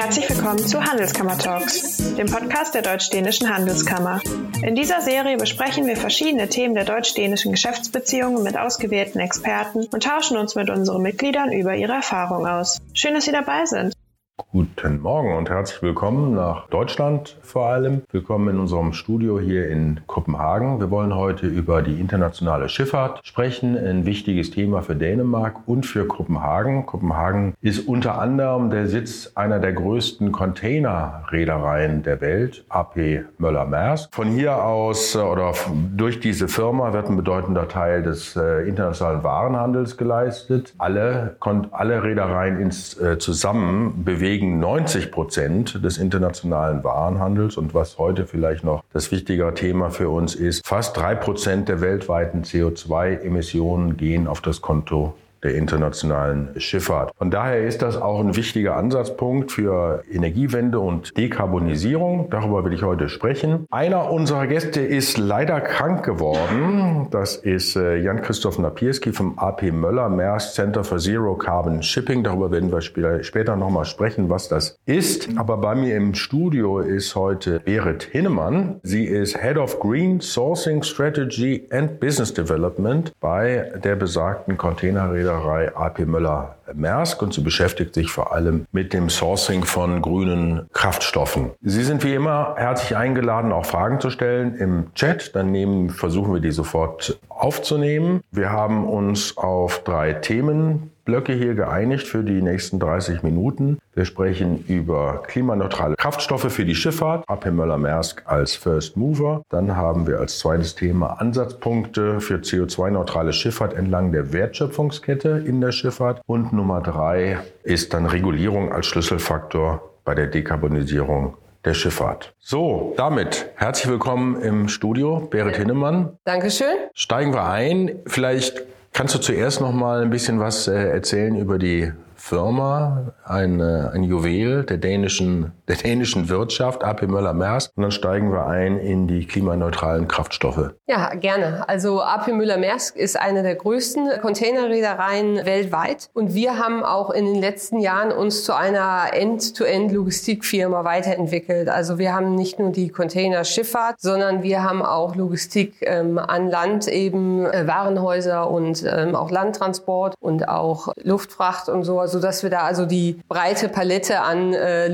Herzlich willkommen zu Handelskammer Talks, dem Podcast der Deutsch-Dänischen Handelskammer. In dieser Serie besprechen wir verschiedene Themen der deutsch-dänischen Geschäftsbeziehungen mit ausgewählten Experten und tauschen uns mit unseren Mitgliedern über ihre Erfahrungen aus. Schön, dass Sie dabei sind. Guten Morgen und herzlich willkommen nach Deutschland vor allem. Willkommen in unserem Studio hier in Kopenhagen. Wir wollen heute über die internationale Schifffahrt sprechen, ein wichtiges Thema für Dänemark und für Kopenhagen. Kopenhagen ist unter anderem der Sitz einer der größten Containerreedereien der Welt, AP Möller-Maersk. Von hier aus äh, oder durch diese Firma wird ein bedeutender Teil des äh, internationalen Warenhandels geleistet. Alle, alle Reedereien ins, äh, zusammen bewegen bewegen 90 Prozent des internationalen Warenhandels. Und was heute vielleicht noch das wichtigere Thema für uns ist, fast drei Prozent der weltweiten CO2-Emissionen gehen auf das Konto der internationalen Schifffahrt. Von daher ist das auch ein wichtiger Ansatzpunkt für Energiewende und Dekarbonisierung. Darüber will ich heute sprechen. Einer unserer Gäste ist leider krank geworden. Das ist äh, Jan-Christoph Napierski vom AP Möller Maersk Center for Zero Carbon Shipping. Darüber werden wir später nochmal sprechen, was das ist. Aber bei mir im Studio ist heute Berit Hinnemann. Sie ist Head of Green Sourcing Strategy and Business Development bei der besagten Containerräder Reederei AP Möller Maersk und sie beschäftigt sich vor allem mit dem Sourcing von grünen Kraftstoffen. Sie sind wie immer herzlich eingeladen, auch Fragen zu stellen im Chat. Dann nehmen, versuchen wir die sofort aufzunehmen. Wir haben uns auf drei Themen Blöcke hier geeinigt für die nächsten 30 Minuten. Wir sprechen über klimaneutrale Kraftstoffe für die Schifffahrt, AP Möller-Maersk als First Mover. Dann haben wir als zweites Thema Ansatzpunkte für CO2-neutrale Schifffahrt entlang der Wertschöpfungskette in der Schifffahrt. Und Nummer drei ist dann Regulierung als Schlüsselfaktor bei der Dekarbonisierung der Schifffahrt. So, damit herzlich willkommen im Studio, Berit Hinnemann. Dankeschön. Steigen wir ein. Vielleicht Kannst du zuerst noch mal ein bisschen was äh, erzählen über die Firma, ein, ein Juwel der dänischen, der dänischen Wirtschaft, AP Möller-Maersk. Und dann steigen wir ein in die klimaneutralen Kraftstoffe. Ja, gerne. Also AP Müller-Maersk ist eine der größten Containerreedereien weltweit. Und wir haben auch in den letzten Jahren uns zu einer End-to-End-Logistikfirma weiterentwickelt. Also wir haben nicht nur die Containerschifffahrt, sondern wir haben auch Logistik ähm, an Land, eben äh, Warenhäuser und ähm, auch Landtransport und auch Luftfracht und so so dass wir da also die breite Palette an äh,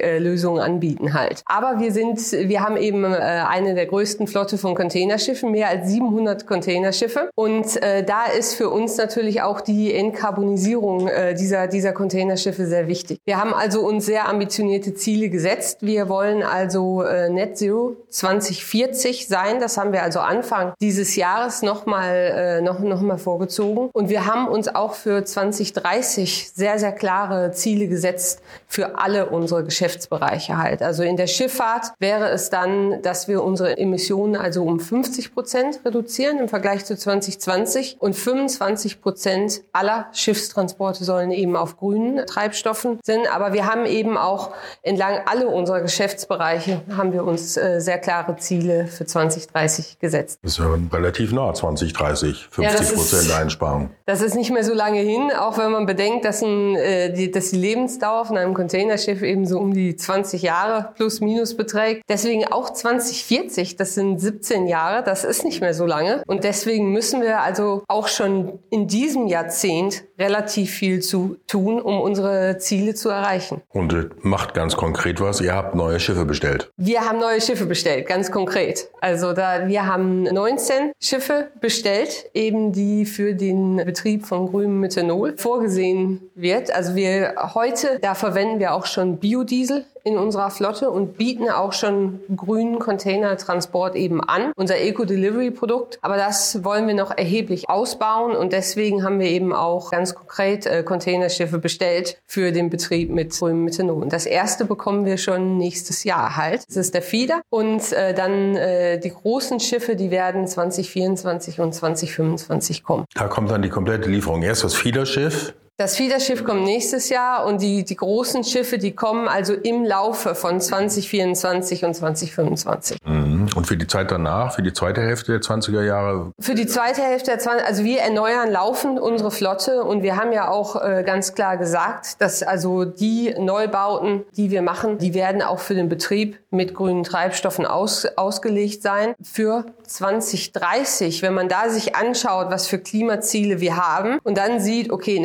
Äh, anbieten halt. Aber wir sind, wir haben eben äh, eine der größten Flotte von Containerschiffen, mehr als 700 Containerschiffe. Und äh, da ist für uns natürlich auch die Entkarbonisierung dieser, dieser Containerschiffe sehr wichtig. Wir haben also uns sehr ambitionierte Ziele gesetzt. Wir wollen also Net Zero 2040 sein. Das haben wir also Anfang dieses Jahres nochmal noch, noch mal vorgezogen. Und wir haben uns auch für 2030 sehr, sehr klare Ziele gesetzt für alle unsere Geschäftsbereiche halt. Also in der Schifffahrt wäre es dann, dass wir unsere Emissionen also um 50 Prozent reduzieren im Vergleich zu 2020 und 25 Prozent aller Schiffstransporte sollen eben auf grünen Treibstoffen sind. Aber wir haben eben auch entlang alle unserer Geschäftsbereiche haben wir uns äh, sehr klare Ziele für 2030 gesetzt. Das ist ja relativ nah, 2030, 50 Prozent ja, Einsparung. Das ist nicht mehr so lange hin, auch wenn man bedenkt, dass, ein, äh, die, dass die Lebensdauer von einem Containerschiff eben so um die 20 Jahre plus minus beträgt. Deswegen auch 2040, das sind 17 Jahre, das ist nicht mehr so lange. Und deswegen müssen wir also auch schon in diesem Jahrzehnt relativ viel zu tun, um unsere Ziele zu erreichen. Und äh, macht ganz konkret was, ihr habt neue Schiffe bestellt. Wir haben neue Schiffe bestellt, ganz konkret. Also da wir haben 19 Schiffe bestellt, eben die für den Betrieb von grünem Methanol vorgesehen wird. Also wir heute, da verwenden wir auch schon Biodiesel in unserer Flotte und bieten auch schon grünen Containertransport eben an, unser Eco-Delivery-Produkt. Aber das wollen wir noch erheblich ausbauen und deswegen haben wir eben auch ganz konkret äh, Containerschiffe bestellt für den Betrieb mit grünem Methanol. Das erste bekommen wir schon nächstes Jahr halt. Das ist der Fieder und äh, dann äh, die großen Schiffe, die werden 2024 und 2025 kommen. Da kommt dann die komplette Lieferung. Erst das Fiederschiff, das Fiederschiff kommt nächstes Jahr und die, die großen Schiffe, die kommen also im Laufe von 2024 und 2025. Mhm. Und für die Zeit danach, für die zweite Hälfte der 20er Jahre? Für die zweite Hälfte der 20 also wir erneuern laufend unsere Flotte und wir haben ja auch äh, ganz klar gesagt, dass also die Neubauten, die wir machen, die werden auch für den Betrieb mit grünen Treibstoffen aus, ausgelegt sein. Für 2030, wenn man da sich anschaut, was für Klimaziele wir haben und dann sieht, okay,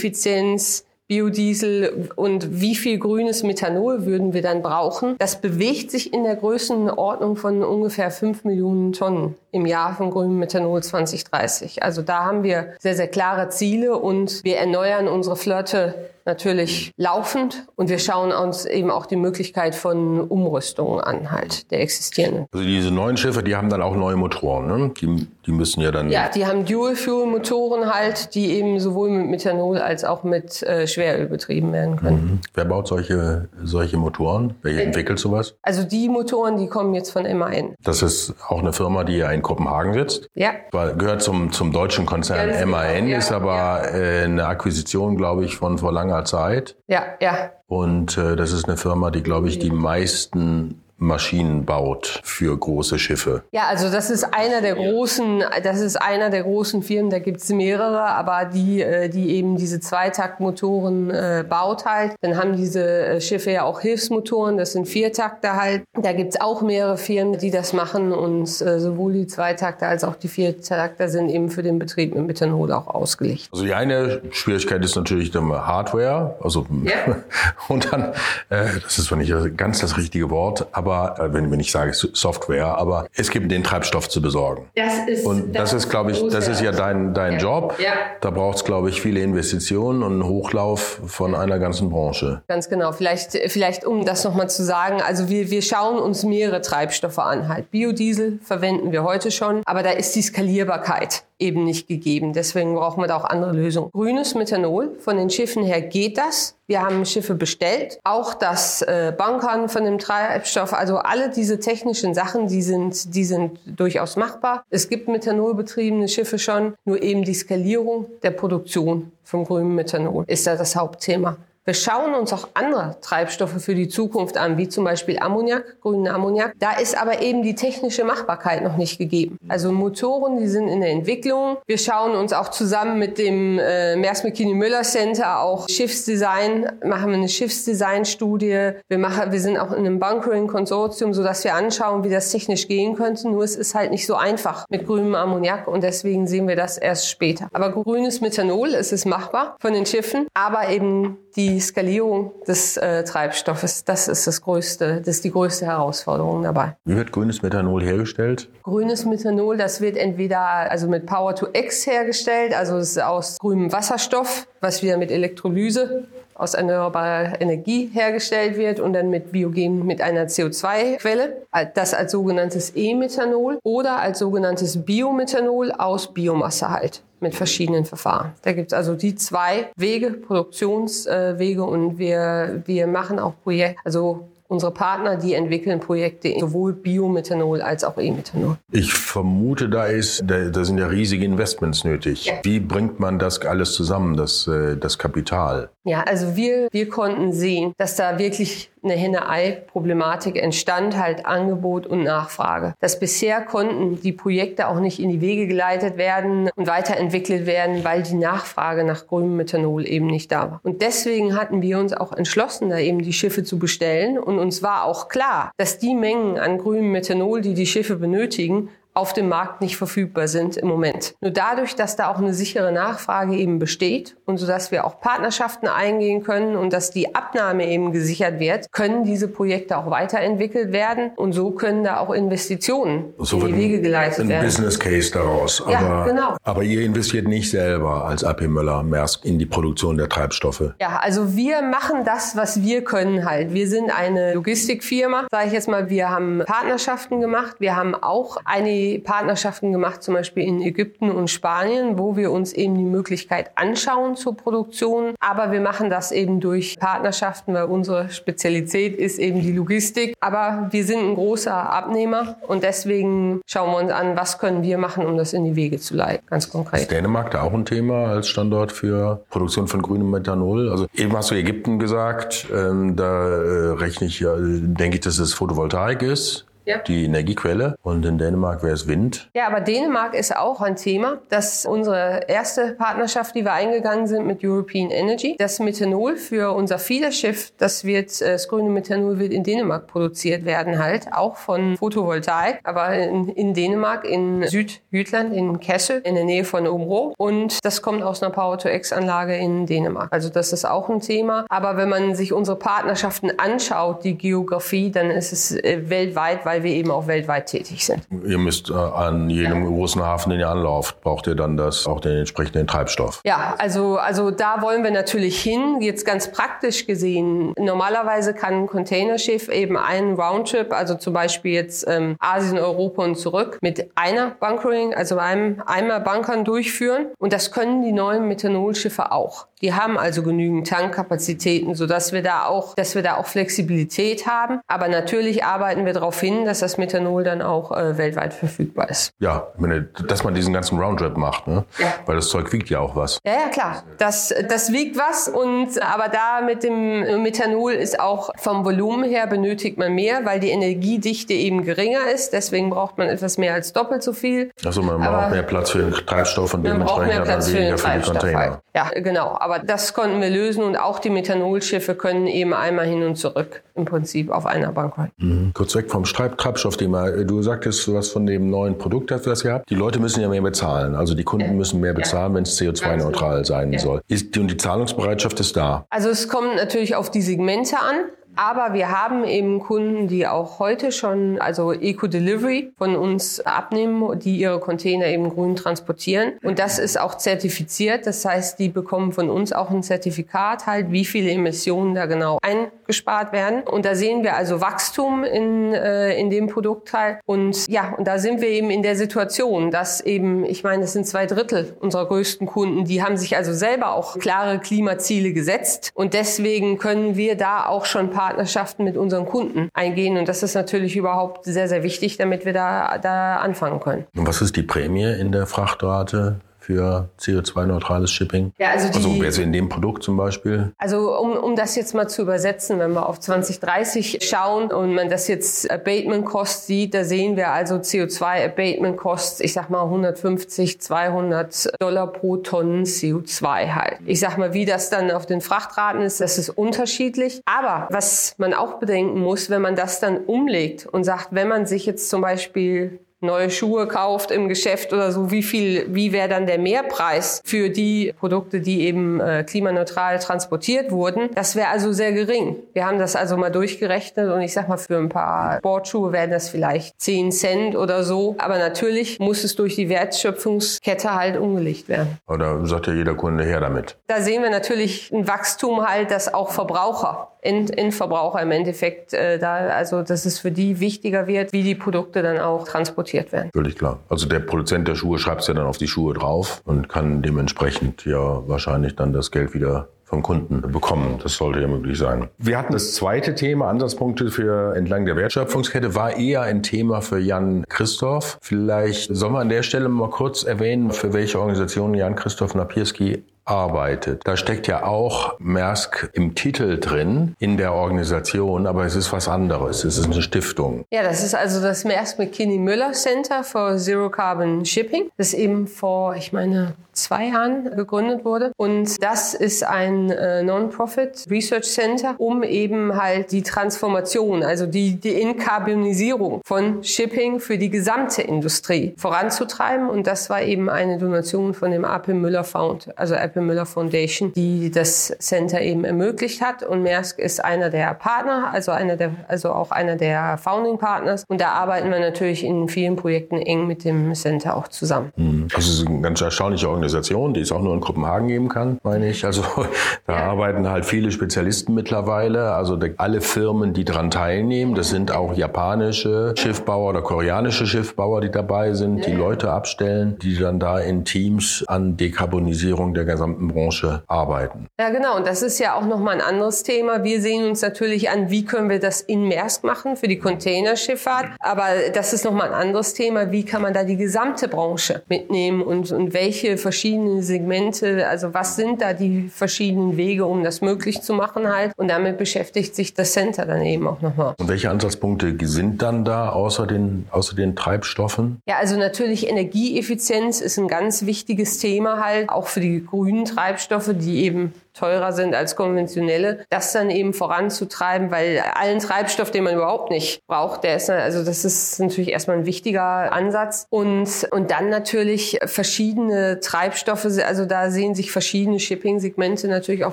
Energieeffizienz, Biodiesel und wie viel grünes Methanol würden wir dann brauchen. Das bewegt sich in der Größenordnung von ungefähr 5 Millionen Tonnen im Jahr von grünem Methanol 2030. Also da haben wir sehr, sehr klare Ziele und wir erneuern unsere Flotte natürlich laufend und wir schauen uns eben auch die Möglichkeit von Umrüstungen an, halt der existierenden. Also diese neuen Schiffe, die haben dann auch neue Motoren, ne? Die, die müssen ja dann. Ja, die haben Dual-Fuel-Motoren halt, die eben sowohl mit Methanol als auch mit äh, Schweröl betrieben werden können. Mhm. Wer baut solche, solche Motoren? Wer entwickelt sowas? Also die Motoren, die kommen jetzt von MAN. Das ist auch eine Firma, die ja in Kopenhagen sitzt. Ja. Weil gehört zum, zum deutschen Konzern Ganz MAN, genau. ja, ist aber ja. äh, eine Akquisition, glaube ich, von vor langer Zeit. Ja, ja. Und äh, das ist eine Firma, die, glaube ich, die meisten Maschinen baut für große Schiffe. Ja, also das ist einer der großen, das ist einer der großen Firmen, da gibt's mehrere, aber die, äh, die eben diese Zweitaktmotoren äh, baut halt. Dann haben diese äh, Schiffe ja auch Hilfsmotoren, das sind Viertakter halt. Da gibt's auch mehrere Firmen, die das machen und äh, sowohl die Zweitakter als auch die Viertakter sind eben für den Betrieb mit Methanol auch ausgelegt. Also die eine Schwierigkeit ist natürlich dann Hardware, also ja. und dann, äh, das ist zwar nicht ganz das richtige Wort, aber aber äh, wenn, wenn ich sage Software, aber es gibt den Treibstoff zu besorgen. Das ist und das, das ist, glaube ich, das ist ja dein dein ja. Job. Ja. Da braucht es, glaube ich, viele Investitionen und einen Hochlauf von einer ganzen Branche. Ganz genau. Vielleicht vielleicht um das nochmal zu sagen, also wir wir schauen uns mehrere Treibstoffe an. Halt Biodiesel verwenden wir heute schon, aber da ist die Skalierbarkeit eben nicht gegeben. Deswegen brauchen wir da auch andere Lösungen. Grünes Methanol, von den Schiffen her geht das. Wir haben Schiffe bestellt. Auch das äh, Bunkern von dem Treibstoff, also alle diese technischen Sachen, die sind, die sind durchaus machbar. Es gibt methanolbetriebene Schiffe schon, nur eben die Skalierung der Produktion von grünem Methanol ist da das Hauptthema. Wir schauen uns auch andere Treibstoffe für die Zukunft an, wie zum Beispiel Ammoniak, grünen Ammoniak. Da ist aber eben die technische Machbarkeit noch nicht gegeben. Also Motoren, die sind in der Entwicklung. Wir schauen uns auch zusammen mit dem äh, Mers McKinney Müller Center auch Schiffsdesign, machen wir eine Schiffsdesignstudie. Wir machen, wir sind auch in einem Bunkering Konsortium, so dass wir anschauen, wie das technisch gehen könnte. Nur es ist halt nicht so einfach mit grünem Ammoniak und deswegen sehen wir das erst später. Aber grünes Methanol, es ist machbar von den Schiffen, aber eben die Skalierung des äh, Treibstoffes, das ist das größte, das ist die größte Herausforderung dabei. Wie wird grünes Methanol hergestellt? Grünes Methanol, das wird entweder also mit Power to X hergestellt, also es ist aus grünem Wasserstoff, was wieder mit Elektrolyse aus erneuerbarer Energie hergestellt wird und dann mit Biogen mit einer CO2-Quelle, das als sogenanntes E-Methanol oder als sogenanntes Biomethanol aus Biomasse halt mit verschiedenen Verfahren. Da gibt es also die zwei Wege, Produktionswege und wir, wir machen auch Projekte, also Unsere Partner, die entwickeln Projekte sowohl Biomethanol als auch E-Methanol. Ich vermute, da ist, da, da, sind ja riesige Investments nötig. Ja. Wie bringt man das alles zusammen, das, äh, das Kapital? Ja, also wir, wir konnten sehen, dass da wirklich eine Henne-Ei-Problematik entstand, halt Angebot und Nachfrage. Dass bisher konnten die Projekte auch nicht in die Wege geleitet werden und weiterentwickelt werden, weil die Nachfrage nach grünem Methanol eben nicht da war. Und deswegen hatten wir uns auch entschlossen, da eben die Schiffe zu bestellen. Und uns war auch klar, dass die Mengen an grünem Methanol, die die Schiffe benötigen, auf dem Markt nicht verfügbar sind im Moment. Nur dadurch, dass da auch eine sichere Nachfrage eben besteht und so dass wir auch Partnerschaften eingehen können und dass die Abnahme eben gesichert wird, können diese Projekte auch weiterentwickelt werden und so können da auch Investitionen so in die Wege geleitet ein werden. Ein Business Case daraus. Aber, ja, genau. aber ihr investiert nicht selber als AP Möller Maersk in die Produktion der Treibstoffe. Ja, also wir machen das, was wir können halt. Wir sind eine Logistikfirma, sage ich jetzt mal. Wir haben Partnerschaften gemacht. Wir haben auch eine Partnerschaften gemacht, zum Beispiel in Ägypten und Spanien, wo wir uns eben die Möglichkeit anschauen zur Produktion. Aber wir machen das eben durch Partnerschaften, weil unsere Spezialität ist eben die Logistik. Aber wir sind ein großer Abnehmer und deswegen schauen wir uns an, was können wir machen, um das in die Wege zu leiten, ganz konkret. Ist Dänemark da auch ein Thema als Standort für Produktion von grünem Methanol? Also eben hast du Ägypten gesagt, ähm, da äh, rechne ich ja, denke ich, dass es Photovoltaik ist. Ja. die Energiequelle. Und in Dänemark wäre es Wind. Ja, aber Dänemark ist auch ein Thema. Das unsere erste Partnerschaft, die wir eingegangen sind mit European Energy. Das Methanol für unser Fiederschiff, das wird, äh, das grüne Methanol wird in Dänemark produziert werden halt, auch von Photovoltaik, aber in, in Dänemark, in Südjütland, in Kessel, in der Nähe von Omro. Und das kommt aus einer Power-to-X-Anlage in Dänemark. Also das ist auch ein Thema. Aber wenn man sich unsere Partnerschaften anschaut, die Geografie, dann ist es äh, weltweit, weil wir eben auch weltweit tätig sind. Ihr müsst äh, an jedem großen Hafen, den ihr anlauft, braucht ihr dann das, auch den entsprechenden Treibstoff. Ja, also, also da wollen wir natürlich hin. Jetzt ganz praktisch gesehen. Normalerweise kann ein Containerschiff eben einen Roundtrip, also zum Beispiel jetzt ähm, Asien, Europa und zurück, mit einer Bunkering, also einem einmal Bunkern durchführen. Und das können die neuen Methanolschiffe auch. Die haben also genügend Tankkapazitäten, sodass wir da auch, dass wir da auch Flexibilität haben. Aber natürlich arbeiten wir darauf hin, dass das Methanol dann auch äh, weltweit verfügbar ist. Ja, ich meine, dass man diesen ganzen Roundtrip macht, ne? Ja. Weil das Zeug wiegt ja auch was. Ja, ja, klar. Das, das wiegt was und aber da mit dem Methanol ist auch vom Volumen her benötigt man mehr, weil die Energiedichte eben geringer ist. Deswegen braucht man etwas mehr als doppelt so viel. Also man aber braucht mehr Platz für den Treibstoff und dementsprechend dann weniger für, für die Container. Halt. Ja, genau. Aber das konnten wir lösen und auch die Methanolschiffe können eben einmal hin und zurück im Prinzip auf einer Bank rein. Mhm. Kurz weg vom Treibstoffthema. Du sagtest was von dem neuen Produkt, das ihr habt. Die Leute müssen ja mehr bezahlen. Also die Kunden ja. müssen mehr bezahlen, ja. wenn es CO2-neutral sein ja. soll. Ist, und die Zahlungsbereitschaft ist da. Also es kommt natürlich auf die Segmente an. Aber wir haben eben Kunden, die auch heute schon, also Eco-Delivery von uns abnehmen, die ihre Container eben grün transportieren. Und das ist auch zertifiziert. Das heißt, die bekommen von uns auch ein Zertifikat halt, wie viele Emissionen da genau eingespart werden. Und da sehen wir also Wachstum in, äh, in dem Produktteil. Und ja, und da sind wir eben in der Situation, dass eben, ich meine, das sind zwei Drittel unserer größten Kunden, die haben sich also selber auch klare Klimaziele gesetzt. Und deswegen können wir da auch schon Partnerschaften mit unseren Kunden eingehen. Und das ist natürlich überhaupt sehr, sehr wichtig, damit wir da, da anfangen können. Und was ist die Prämie in der Frachtrate für CO2-neutrales Shipping? Ja, also, die, also wäre in dem Produkt zum Beispiel? Also um, um das jetzt mal zu übersetzen, wenn wir auf 2030 schauen und man das jetzt Abatement Cost sieht, da sehen wir also CO2 Abatement Cost, ich sag mal 150, 200 Dollar pro Tonnen CO2 halt. Ich sag mal, wie das dann auf den Frachtraten ist, das ist unterschiedlich. Aber was man auch bedenken muss, wenn man das dann umlegt und sagt, wenn man sich jetzt zum Beispiel neue Schuhe kauft im Geschäft oder so, wie viel, wie wäre dann der Mehrpreis für die Produkte, die eben äh, klimaneutral transportiert wurden? Das wäre also sehr gering. Wir haben das also mal durchgerechnet und ich sag mal, für ein paar Sportschuhe werden das vielleicht 10 Cent oder so. Aber natürlich muss es durch die Wertschöpfungskette halt umgelegt werden. Oder sagt ja jeder Kunde her damit? Da sehen wir natürlich ein Wachstum halt, dass auch Verbraucher Endverbraucher im Endeffekt äh, da, also dass es für die wichtiger wird, wie die Produkte dann auch transportiert werden. Völlig klar. Also der Produzent der Schuhe schreibt es ja dann auf die Schuhe drauf und kann dementsprechend ja wahrscheinlich dann das Geld wieder vom Kunden bekommen. Das sollte ja möglich sein. Wir hatten das zweite Thema, Ansatzpunkte für entlang der Wertschöpfungskette, war eher ein Thema für Jan Christoph. Vielleicht soll man an der Stelle mal kurz erwähnen, für welche Organisation Jan Christoph Napierski arbeitet. Da steckt ja auch Maersk im Titel drin, in der Organisation, aber es ist was anderes. Es ist eine Stiftung. Ja, das ist also das Maersk McKinney Müller Center for Zero Carbon Shipping, das eben vor, ich meine, zwei Jahren gegründet wurde. Und das ist ein äh, Non-Profit Research Center, um eben halt die Transformation, also die, Inkarbonisierung von Shipping für die gesamte Industrie voranzutreiben. Und das war eben eine Donation von dem AP Müller Found, also AP Müller Foundation, die das Center eben ermöglicht hat. Und Maersk ist einer der Partner, also einer der, also auch einer der Founding Partners. Und da arbeiten wir natürlich in vielen Projekten eng mit dem Center auch zusammen. Also es ist eine ganz erstaunliche Organisation Organisation, die es auch nur in Kopenhagen geben kann, meine ich. Also da arbeiten halt viele Spezialisten mittlerweile. Also alle Firmen, die daran teilnehmen, das sind auch japanische Schiffbauer oder koreanische Schiffbauer, die dabei sind, die Leute abstellen, die dann da in Teams an Dekarbonisierung der gesamten Branche arbeiten. Ja, genau. Und das ist ja auch nochmal ein anderes Thema. Wir sehen uns natürlich an, wie können wir das in Maersk machen für die Containerschifffahrt. Aber das ist nochmal ein anderes Thema. Wie kann man da die gesamte Branche mitnehmen und, und welche verschiedenen verschiedene Segmente, also was sind da die verschiedenen Wege, um das möglich zu machen halt. Und damit beschäftigt sich das Center dann eben auch nochmal. Und welche Ansatzpunkte sind dann da außer den, außer den Treibstoffen? Ja, also natürlich Energieeffizienz ist ein ganz wichtiges Thema halt, auch für die grünen Treibstoffe, die eben teurer sind als konventionelle, das dann eben voranzutreiben, weil allen Treibstoff, den man überhaupt nicht braucht, der ist, also das ist natürlich erstmal ein wichtiger Ansatz und, und dann natürlich verschiedene Treibstoffe, also da sehen sich verschiedene Shipping-Segmente natürlich auch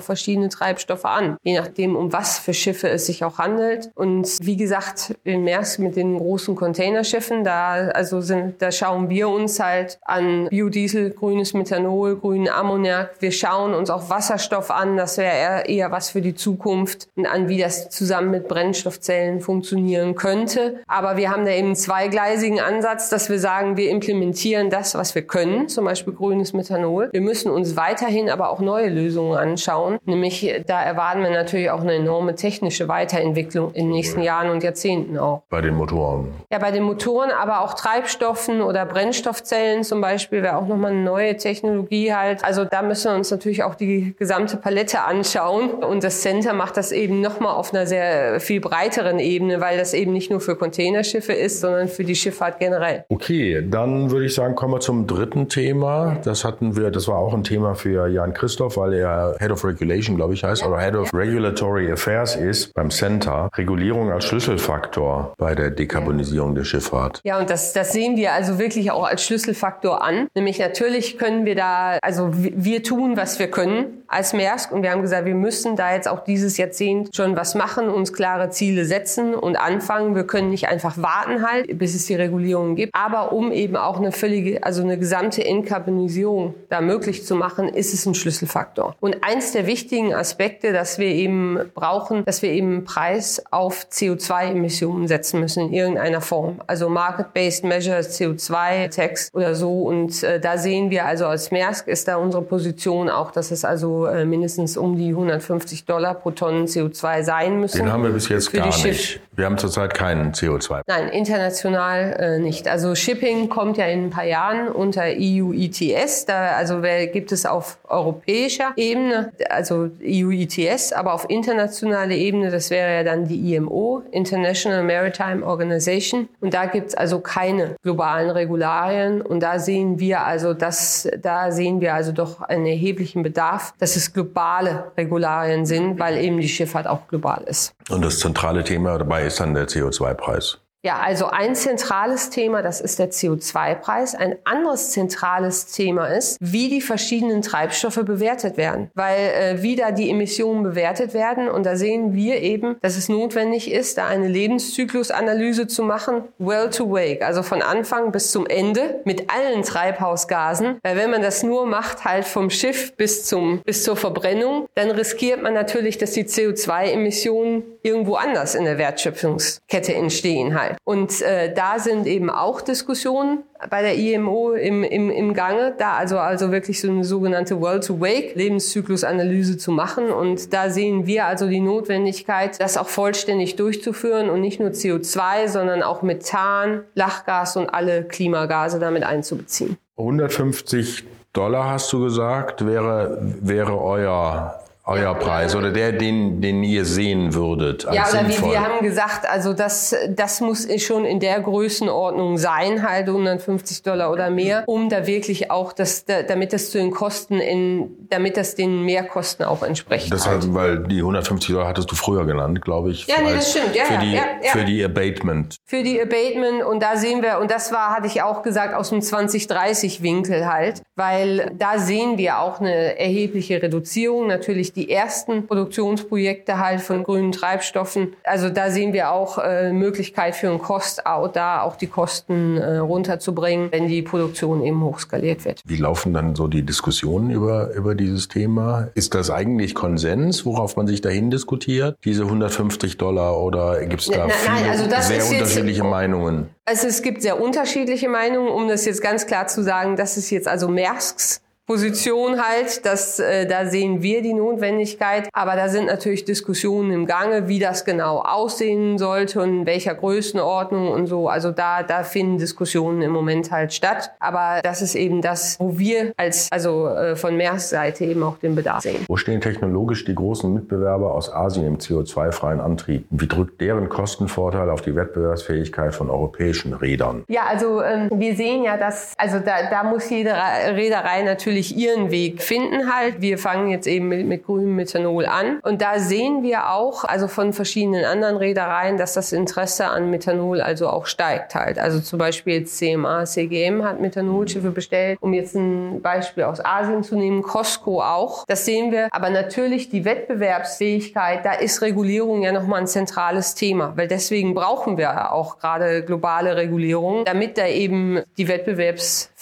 verschiedene Treibstoffe an, je nachdem, um was für Schiffe es sich auch handelt. Und wie gesagt, in Maersk mit den großen Containerschiffen, da, also sind, da schauen wir uns halt an Biodiesel, grünes Methanol, grünen Ammoniak. Wir schauen uns auch Wasserstoff Wasserstoff an. Das wäre eher was für die Zukunft und an, wie das zusammen mit Brennstoffzellen funktionieren könnte. Aber wir haben da eben einen zweigleisigen Ansatz, dass wir sagen, wir implementieren das, was wir können, zum Beispiel grünes Methanol. Wir müssen uns weiterhin aber auch neue Lösungen anschauen. Nämlich, da erwarten wir natürlich auch eine enorme technische Weiterentwicklung in den nächsten Jahren und Jahrzehnten auch. Bei den Motoren? Ja, bei den Motoren, aber auch Treibstoffen oder Brennstoffzellen zum Beispiel wäre auch nochmal eine neue Technologie halt. Also da müssen wir uns natürlich auch die gesamte Palette anschauen. Und das Center macht das eben nochmal auf einer sehr viel breiteren Ebene, weil das eben nicht nur für Containerschiffe ist, sondern für die Schifffahrt generell. Okay, dann würde ich sagen, kommen wir zum dritten Thema. Das hatten wir, das war auch ein Thema für Jan Christoph, weil er Head of Regulation, glaube ich, heißt, ja. oder Head of Regulatory Affairs ist beim Center. Regulierung als Schlüsselfaktor bei der Dekarbonisierung der Schifffahrt. Ja, und das, das sehen wir also wirklich auch als Schlüsselfaktor an. Nämlich natürlich können wir da, also wir tun, was wir können als mehr Maersk und wir haben gesagt, wir müssen da jetzt auch dieses Jahrzehnt schon was machen, uns klare Ziele setzen und anfangen. Wir können nicht einfach warten halt, bis es die Regulierungen gibt. Aber um eben auch eine völlige, also eine gesamte Entkarbonisierung da möglich zu machen, ist es ein Schlüsselfaktor. Und eins der wichtigen Aspekte, dass wir eben brauchen, dass wir eben Preis auf CO2-Emissionen setzen müssen in irgendeiner Form. Also Market-Based Measures, CO2-Tax oder so. Und äh, da sehen wir also als Maersk ist da unsere Position auch, dass es also äh, mindestens um die 150 Dollar pro Tonnen CO2 sein müssen. Den haben wir bis jetzt gar nicht. Wir haben zurzeit keinen CO2. Nein, international äh, nicht. Also Shipping kommt ja in ein paar Jahren unter EU ETS. Da also gibt es auf europäischer Ebene, also EU ETS, aber auf internationaler Ebene, das wäre ja dann die IMO, International Maritime Organization. Und da gibt es also keine globalen Regularien. Und da sehen wir also, dass da sehen wir also doch einen erheblichen Bedarf, dass es globale Regularien sind, weil eben die Schifffahrt auch global ist. Und das zentrale Thema dabei ist dann der CO2-Preis. Ja, also ein zentrales Thema, das ist der CO2-Preis. Ein anderes zentrales Thema ist, wie die verschiedenen Treibstoffe bewertet werden. Weil äh, wie da die Emissionen bewertet werden. Und da sehen wir eben, dass es notwendig ist, da eine Lebenszyklusanalyse zu machen, well to wake, also von Anfang bis zum Ende mit allen Treibhausgasen. Weil wenn man das nur macht, halt vom Schiff bis zum bis zur Verbrennung, dann riskiert man natürlich, dass die CO2-Emissionen irgendwo anders in der Wertschöpfungskette entstehen halt. Und äh, da sind eben auch Diskussionen bei der IMO im, im, im Gange, da also, also wirklich so eine sogenannte World-to-Wake Lebenszyklusanalyse zu machen. Und da sehen wir also die Notwendigkeit, das auch vollständig durchzuführen und nicht nur CO2, sondern auch Methan, Lachgas und alle Klimagase damit einzubeziehen. 150 Dollar hast du gesagt, wäre, wäre euer euer Preis oder der, den, den ihr sehen würdet? Ja, oder wie wir haben gesagt, also das, das muss schon in der Größenordnung sein, halt 150 Dollar oder mehr, um da wirklich auch das, damit das zu den Kosten in, damit das den Mehrkosten auch entspricht. Das halt. weil die 150 Dollar hattest du früher genannt, glaube ich. Ja, nee, das stimmt. Ja, für, ja, die, ja, ja. für die Abatement. Für die Abatement und da sehen wir, und das war, hatte ich auch gesagt, aus dem 2030 Winkel halt, weil da sehen wir auch eine erhebliche Reduzierung. Natürlich die ersten Produktionsprojekte halt von grünen Treibstoffen. Also da sehen wir auch äh, Möglichkeit für ein Cost-out, da auch die Kosten äh, runterzubringen, wenn die Produktion eben hochskaliert wird. Wie laufen dann so die Diskussionen über, über dieses Thema? Ist das eigentlich Konsens, worauf man sich dahin diskutiert? Diese 150 Dollar oder gibt es da nein, viele, nein, also sehr unterschiedliche jetzt, Meinungen? Also es gibt sehr unterschiedliche Meinungen, um das jetzt ganz klar zu sagen, das ist jetzt also Maersks Position halt, dass äh, da sehen wir die Notwendigkeit. Aber da sind natürlich Diskussionen im Gange, wie das genau aussehen sollte und in welcher Größenordnung und so. Also da, da finden Diskussionen im Moment halt statt. Aber das ist eben das, wo wir als, also äh, von Maersk Seite eben auch den Bedarf sehen. Wo stehen technologisch die großen Mitbewerber aus Asien im CO2-freien Antrieb? Wie drückt deren Kostenvorteil auf die Wettbewerbsfähigkeit von europäischen Rädern? Ja, also ähm, wir sehen ja, dass, also da, da muss jede Reederei natürlich ihren Weg finden halt. Wir fangen jetzt eben mit, mit grünem Methanol an. Und da sehen wir auch, also von verschiedenen anderen Reedereien, dass das Interesse an Methanol also auch steigt halt. Also zum Beispiel CMA, CGM hat Methanolschiffe bestellt, um jetzt ein Beispiel aus Asien zu nehmen, Costco auch. Das sehen wir. Aber natürlich die Wettbewerbsfähigkeit, da ist Regulierung ja nochmal ein zentrales Thema, weil deswegen brauchen wir auch gerade globale Regulierung, damit da eben die Wettbewerbsfähigkeit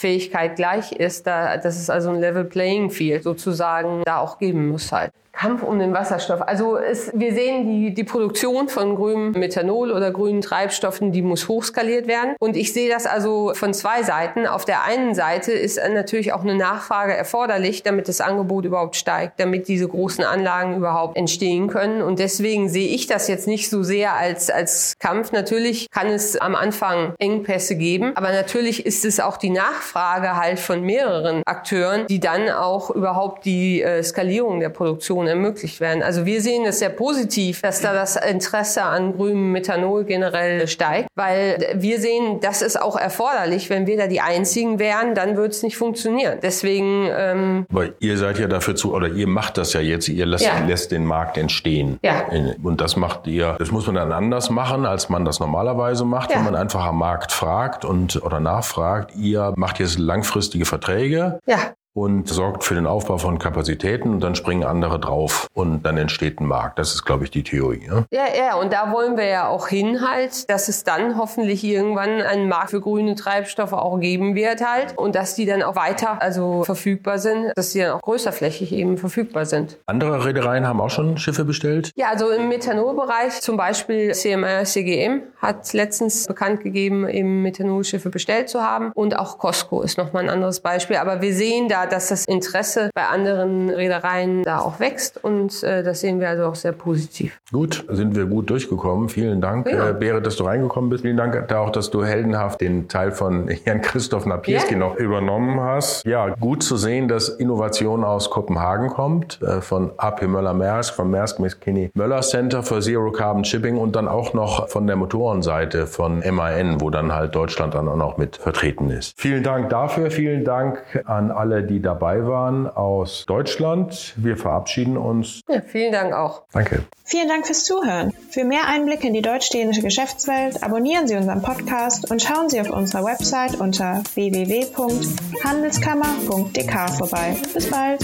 gleich ist, da, dass es also ein Level Playing Field sozusagen da auch geben muss halt. Kampf um den Wasserstoff. Also es, wir sehen, die, die Produktion von grünem Methanol oder grünen Treibstoffen, die muss hochskaliert werden. Und ich sehe das also von zwei Seiten. Auf der einen Seite ist natürlich auch eine Nachfrage erforderlich, damit das Angebot überhaupt steigt, damit diese großen Anlagen überhaupt entstehen können. Und deswegen sehe ich das jetzt nicht so sehr als, als Kampf. Natürlich kann es am Anfang Engpässe geben, aber natürlich ist es auch die Nachfrage halt von mehreren Akteuren, die dann auch überhaupt die äh, Skalierung der Produktion Produktion ermöglicht werden. Also wir sehen es sehr positiv, dass da das Interesse an grünem Methanol generell steigt, weil wir sehen, das ist auch erforderlich. Wenn wir da die Einzigen wären, dann würde es nicht funktionieren. Deswegen. Ähm, Weil ihr seid ja dafür zu, oder ihr macht das ja jetzt, ihr lässt, ja. lässt den Markt entstehen. Ja. Und das macht ihr, das muss man dann anders machen, als man das normalerweise macht, ja. wenn man einfach am Markt fragt und oder nachfragt. Ihr macht jetzt langfristige Verträge. Ja und sorgt für den Aufbau von Kapazitäten und dann springen andere drauf und dann entsteht ein Markt. Das ist, glaube ich, die Theorie. Ne? Ja, ja, und da wollen wir ja auch hin halt, dass es dann hoffentlich irgendwann einen Markt für grüne Treibstoffe auch geben wird halt und dass die dann auch weiter also verfügbar sind, dass die dann auch größerflächig eben verfügbar sind. Andere Reedereien haben auch schon Schiffe bestellt? Ja, also im Methanolbereich zum Beispiel CMR CGM hat letztens bekannt gegeben, eben Methanolschiffe bestellt zu haben und auch Costco ist nochmal ein anderes Beispiel. Aber wir sehen da dass das Interesse bei anderen Reedereien da auch wächst und äh, das sehen wir also auch sehr positiv. Gut, sind wir gut durchgekommen. Vielen Dank, ja. äh, Berit, dass du reingekommen bist. Vielen Dank auch, dass du heldenhaft den Teil von Jan Christoph Napierski ja. noch übernommen hast. Ja, gut zu sehen, dass Innovation aus Kopenhagen kommt, äh, von AP Möller-Maersk, von Maersk McKinney Möller Center for Zero Carbon Shipping und dann auch noch von der Motorenseite von MAN, wo dann halt Deutschland dann auch noch mit vertreten ist. Vielen Dank dafür. Vielen Dank an alle, die die dabei waren aus Deutschland. Wir verabschieden uns. Ja, vielen Dank auch. Danke. Vielen Dank fürs Zuhören. Für mehr Einblicke in die deutsch-dänische Geschäftswelt abonnieren Sie unseren Podcast und schauen Sie auf unserer Website unter www.handelskammer.dk vorbei. Bis bald.